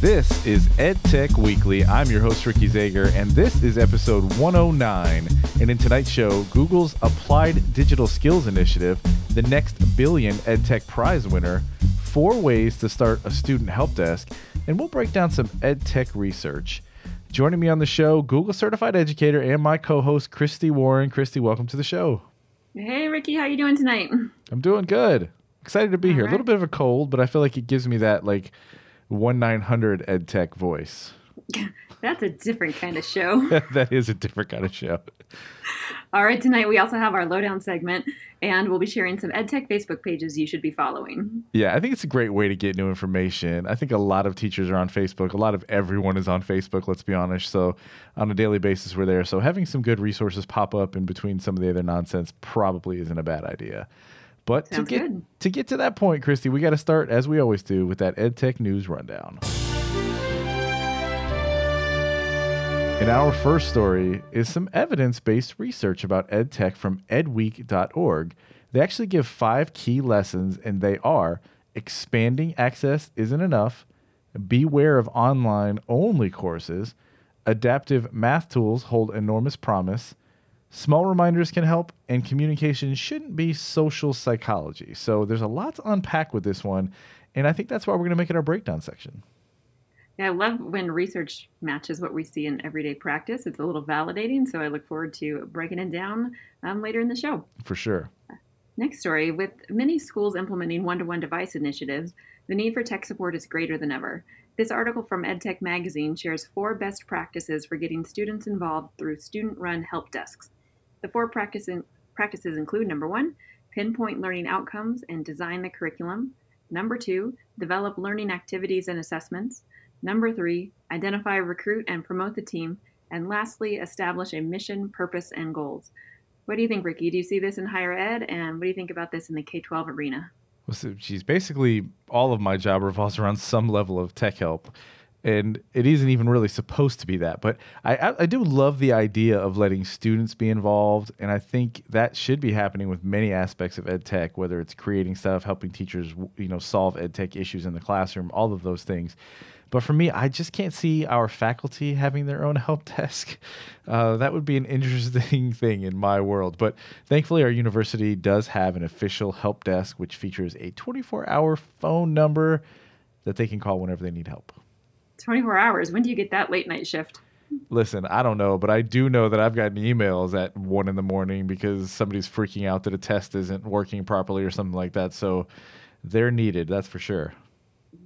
This is EdTech Weekly. I'm your host, Ricky Zager, and this is episode 109. And in tonight's show, Google's Applied Digital Skills Initiative, the next billion EdTech prize winner, four ways to start a student help desk, and we'll break down some EdTech research. Joining me on the show, Google certified educator and my co-host, Christy Warren. Christy, welcome to the show. Hey, Ricky, how you doing tonight? I'm doing good. Excited to be All here. Right. A little bit of a cold, but I feel like it gives me that like one nine hundred ed tech voice. That's a different kind of show. that is a different kind of show. All right, tonight we also have our lowdown segment, and we'll be sharing some EdTech Facebook pages you should be following. Yeah, I think it's a great way to get new information. I think a lot of teachers are on Facebook. A lot of everyone is on Facebook, let's be honest. So, on a daily basis, we're there. So, having some good resources pop up in between some of the other nonsense probably isn't a bad idea. But Sounds to get good. to get to that point, Christy, we got to start as we always do with that EdTech news rundown. And our first story is some evidence-based research about EdTech from edweek.org. They actually give five key lessons, and they are expanding access isn't enough, beware of online only courses, adaptive math tools hold enormous promise, Small reminders can help, and communication shouldn't be social psychology. So there's a lot to unpack with this one, and I think that's why we're going to make it our breakdown section. Yeah, I love when research matches what we see in everyday practice. It's a little validating, so I look forward to breaking it down um, later in the show. For sure. Next story With many schools implementing one to one device initiatives, the need for tech support is greater than ever. This article from EdTech Magazine shares four best practices for getting students involved through student run help desks. The four practices include number one, pinpoint learning outcomes and design the curriculum. Number two, develop learning activities and assessments. Number three, identify, recruit, and promote the team. And lastly, establish a mission, purpose, and goals. What do you think, Ricky? Do you see this in higher ed? And what do you think about this in the K 12 arena? Well, so she's basically all of my job revolves around some level of tech help and it isn't even really supposed to be that. But I, I do love the idea of letting students be involved, and I think that should be happening with many aspects of ed tech, whether it's creating stuff, helping teachers, you know, solve ed tech issues in the classroom, all of those things. But for me, I just can't see our faculty having their own help desk. Uh, that would be an interesting thing in my world. But thankfully, our university does have an official help desk, which features a 24 hour phone number that they can call whenever they need help. 24 hours. When do you get that late night shift? Listen, I don't know, but I do know that I've gotten emails at one in the morning because somebody's freaking out that a test isn't working properly or something like that. So they're needed, that's for sure.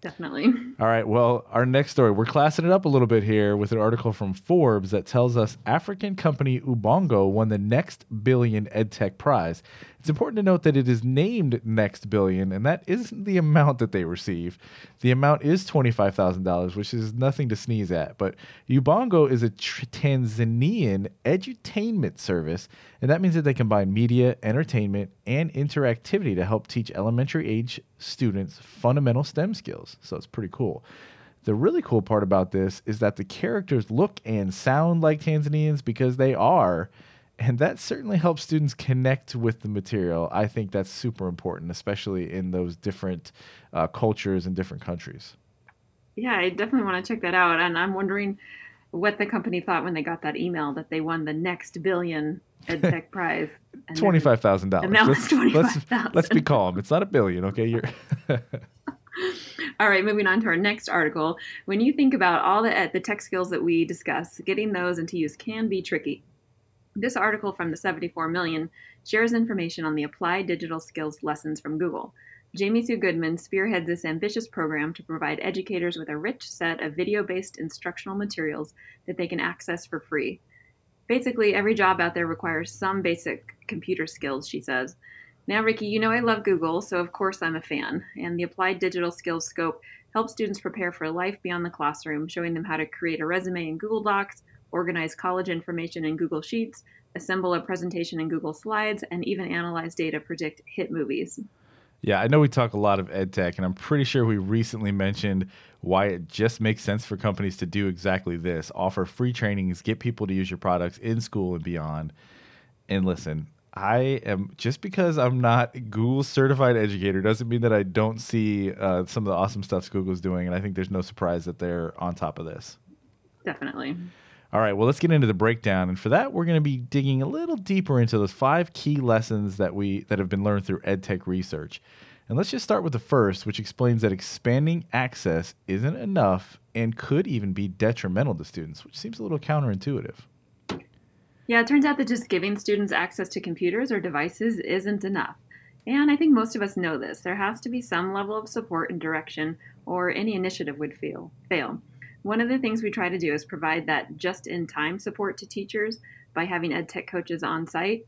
Definitely. All right. Well, our next story, we're classing it up a little bit here with an article from Forbes that tells us African company Ubongo won the next billion EdTech prize. It's important to note that it is named Next Billion, and that isn't the amount that they receive. The amount is $25,000, which is nothing to sneeze at. But Ubongo is a tr- Tanzanian edutainment service, and that means that they combine media, entertainment, and interactivity to help teach elementary age students fundamental STEM skills. So it's pretty cool. The really cool part about this is that the characters look and sound like Tanzanians because they are and that certainly helps students connect with the material. I think that's super important, especially in those different uh, cultures and different countries. Yeah, I definitely want to check that out. And I'm wondering what the company thought when they got that email that they won the next billion EdTech prize. Twenty-five thousand dollars. Let's, let's, let's be calm. It's not a billion, okay? You're all right, moving on to our next article. When you think about all the the tech skills that we discuss, getting those into use can be tricky. This article from the 74 million shares information on the applied digital skills lessons from Google. Jamie Sue Goodman spearheads this ambitious program to provide educators with a rich set of video based instructional materials that they can access for free. Basically, every job out there requires some basic computer skills, she says. Now, Ricky, you know I love Google, so of course I'm a fan. And the Applied Digital Skills Scope helps students prepare for life beyond the classroom, showing them how to create a resume in Google Docs, organize college information in Google Sheets, assemble a presentation in Google Slides, and even analyze data predict hit movies. Yeah, I know we talk a lot of ed tech, and I'm pretty sure we recently mentioned why it just makes sense for companies to do exactly this offer free trainings, get people to use your products in school and beyond. And listen, I am just because I'm not Google certified educator doesn't mean that I don't see uh, some of the awesome stuff Google's doing, and I think there's no surprise that they're on top of this. Definitely. All right, well, let's get into the breakdown, and for that, we're going to be digging a little deeper into those five key lessons that we that have been learned through EdTech research. And let's just start with the first, which explains that expanding access isn't enough and could even be detrimental to students, which seems a little counterintuitive. Yeah, it turns out that just giving students access to computers or devices isn't enough. And I think most of us know this. There has to be some level of support and direction, or any initiative would fail. fail. One of the things we try to do is provide that just in time support to teachers by having ed tech coaches on site.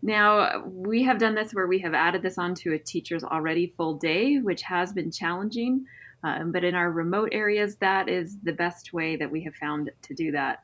Now, we have done this where we have added this onto a teacher's already full day, which has been challenging. Um, but in our remote areas, that is the best way that we have found to do that.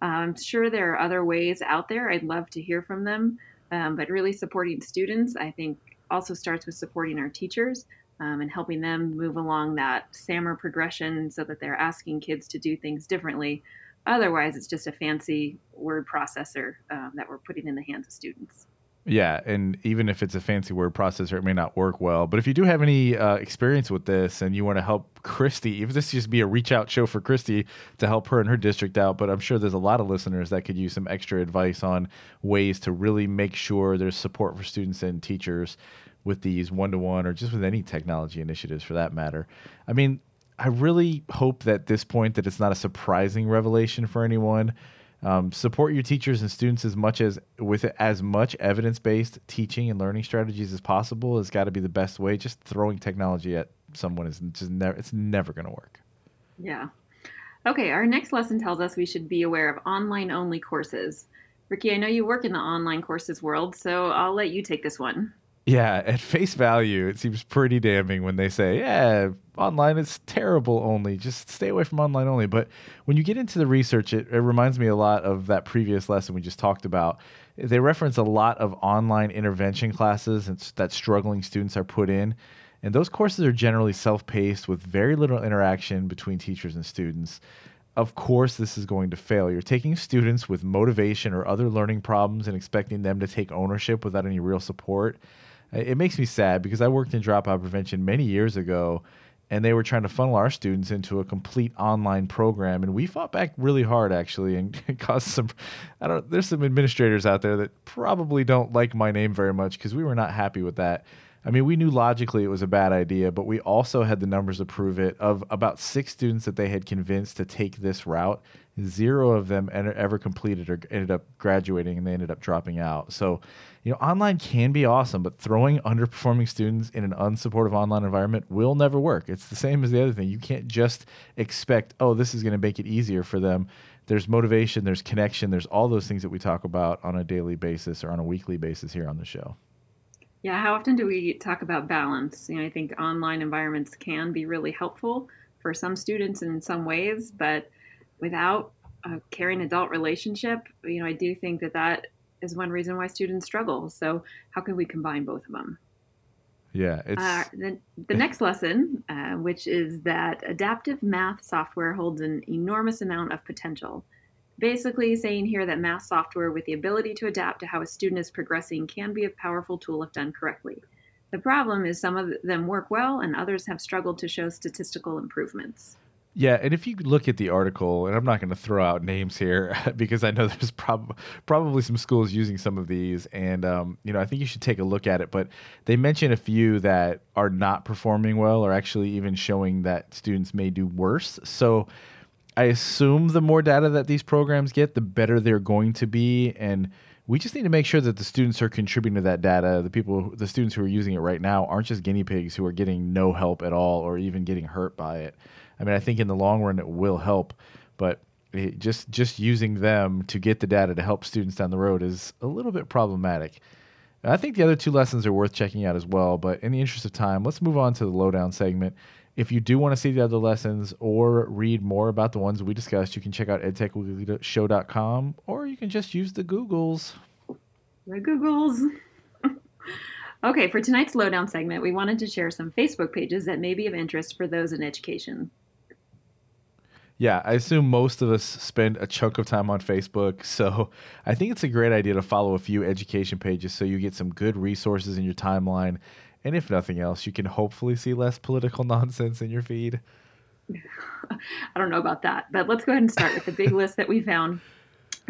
I'm sure there are other ways out there. I'd love to hear from them. Um, but really supporting students, I think, also starts with supporting our teachers um, and helping them move along that SAMR progression so that they're asking kids to do things differently. Otherwise, it's just a fancy word processor um, that we're putting in the hands of students. Yeah, and even if it's a fancy word processor, it may not work well. But if you do have any uh, experience with this and you want to help Christy, if this just be a reach out show for Christy to help her and her district out, but I'm sure there's a lot of listeners that could use some extra advice on ways to really make sure there's support for students and teachers with these one to one or just with any technology initiatives for that matter. I mean, I really hope that at this point that it's not a surprising revelation for anyone um, support your teachers and students as much as with as much evidence-based teaching and learning strategies as possible has got to be the best way. Just throwing technology at someone is just never it's never going to work. Yeah. Okay, our next lesson tells us we should be aware of online only courses. Ricky, I know you work in the online courses world, so I'll let you take this one. Yeah, at face value, it seems pretty damning when they say, yeah, online is terrible only. Just stay away from online only. But when you get into the research, it, it reminds me a lot of that previous lesson we just talked about. They reference a lot of online intervention classes that struggling students are put in. And those courses are generally self paced with very little interaction between teachers and students. Of course, this is going to fail. You're taking students with motivation or other learning problems and expecting them to take ownership without any real support it makes me sad because I worked in dropout prevention many years ago and they were trying to funnel our students into a complete online program and we fought back really hard actually and caused some I don't there's some administrators out there that probably don't like my name very much because we were not happy with that. I mean, we knew logically it was a bad idea, but we also had the numbers to prove it. Of about six students that they had convinced to take this route, zero of them ever completed or ended up graduating and they ended up dropping out. So you know, online can be awesome, but throwing underperforming students in an unsupportive online environment will never work. It's the same as the other thing. You can't just expect, oh, this is going to make it easier for them. There's motivation, there's connection, there's all those things that we talk about on a daily basis or on a weekly basis here on the show. Yeah, how often do we talk about balance? You know, I think online environments can be really helpful for some students in some ways, but without a caring adult relationship, you know, I do think that that is one reason why students struggle. So how can we combine both of them? Yeah, it's uh, the, the next lesson, uh, which is that adaptive math software holds an enormous amount of potential. Basically, saying here that math software with the ability to adapt to how a student is progressing can be a powerful tool if done correctly. The problem is some of them work well and others have struggled to show statistical improvements. Yeah, and if you look at the article, and I'm not going to throw out names here because I know there's prob- probably some schools using some of these, and um, you know I think you should take a look at it. But they mention a few that are not performing well, or actually even showing that students may do worse. So I assume the more data that these programs get, the better they're going to be, and we just need to make sure that the students are contributing to that data. The people, the students who are using it right now, aren't just guinea pigs who are getting no help at all, or even getting hurt by it. I mean, I think in the long run it will help, but it, just just using them to get the data to help students down the road is a little bit problematic. I think the other two lessons are worth checking out as well, but in the interest of time, let's move on to the lowdown segment. If you do want to see the other lessons or read more about the ones we discussed, you can check out edtechweeklyshow.com or you can just use the Googles. The Googles. okay, for tonight's lowdown segment, we wanted to share some Facebook pages that may be of interest for those in education. Yeah, I assume most of us spend a chunk of time on Facebook. So I think it's a great idea to follow a few education pages so you get some good resources in your timeline. And if nothing else, you can hopefully see less political nonsense in your feed. I don't know about that, but let's go ahead and start with the big list that we found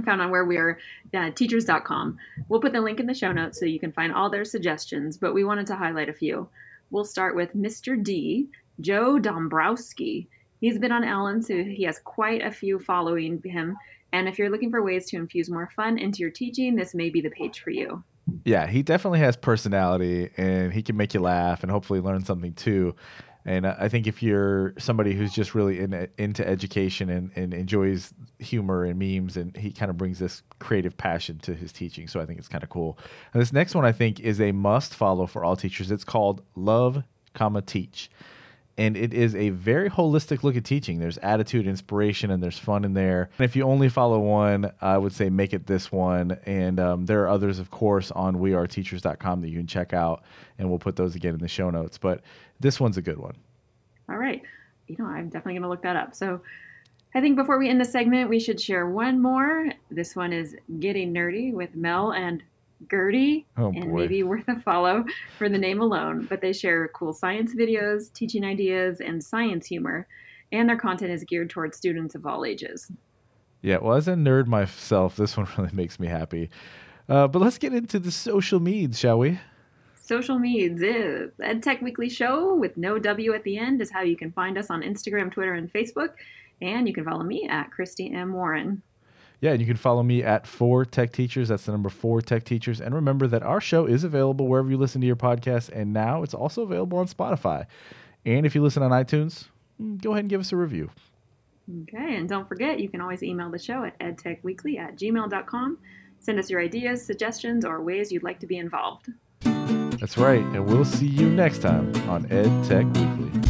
found on where we are uh, teachers.com. We'll put the link in the show notes so you can find all their suggestions, but we wanted to highlight a few. We'll start with Mr. D, Joe Dombrowski. He's been on Ellen, so he has quite a few following him. And if you're looking for ways to infuse more fun into your teaching, this may be the page for you. Yeah, he definitely has personality and he can make you laugh and hopefully learn something too. And I think if you're somebody who's just really in, into education and, and enjoys humor and memes, and he kind of brings this creative passion to his teaching, so I think it's kind of cool. And this next one I think is a must follow for all teachers. It's called Love, comma Teach, and it is a very holistic look at teaching. There's attitude, inspiration, and there's fun in there. And if you only follow one, I would say make it this one. And um, there are others, of course, on weareteachers.com that you can check out, and we'll put those again in the show notes. But this one's a good one. All right. You know, I'm definitely going to look that up. So I think before we end the segment, we should share one more. This one is Getting Nerdy with Mel and Gerty, oh, and maybe worth a follow for the name alone. But they share cool science videos, teaching ideas, and science humor, and their content is geared towards students of all ages. Yeah, well, as a nerd myself, this one really makes me happy. Uh, but let's get into the social meds, shall we? Social medias. EdTech Weekly Show with no W at the end is how you can find us on Instagram, Twitter, and Facebook. And you can follow me at Christy M. Warren. Yeah, and you can follow me at Four Tech Teachers. That's the number Four Tech Teachers. And remember that our show is available wherever you listen to your podcast, and now it's also available on Spotify. And if you listen on iTunes, mm, go ahead and give us a review. Okay, and don't forget, you can always email the show at edtechweekly at gmail.com. Send us your ideas, suggestions, or ways you'd like to be involved. That's right, and we'll see you next time on Ed Tech Weekly.